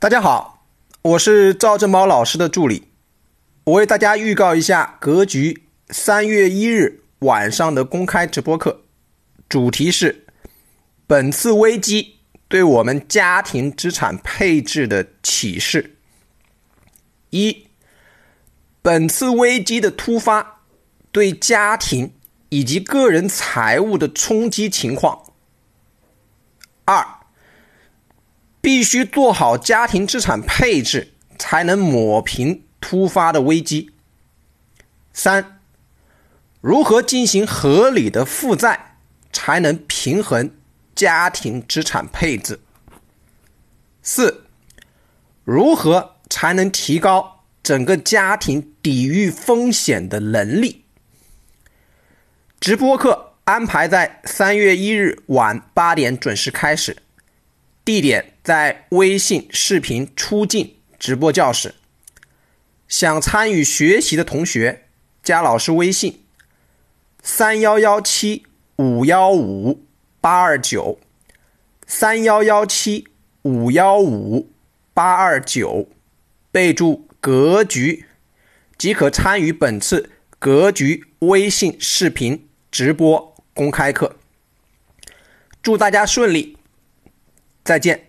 大家好，我是赵正宝老师的助理。我为大家预告一下格局三月一日晚上的公开直播课，主题是本次危机对我们家庭资产配置的启示。一，本次危机的突发对家庭以及个人财务的冲击情况。二。必须做好家庭资产配置，才能抹平突发的危机。三、如何进行合理的负债，才能平衡家庭资产配置？四、如何才能提高整个家庭抵御风险的能力？直播课安排在三月一日晚八点准时开始。地点在微信视频出镜直播教室。想参与学习的同学，加老师微信：三幺幺七五幺五八二九，三幺幺七五幺五八二九，备注“格局”，即可参与本次格局微信视频直播公开课。祝大家顺利！再见。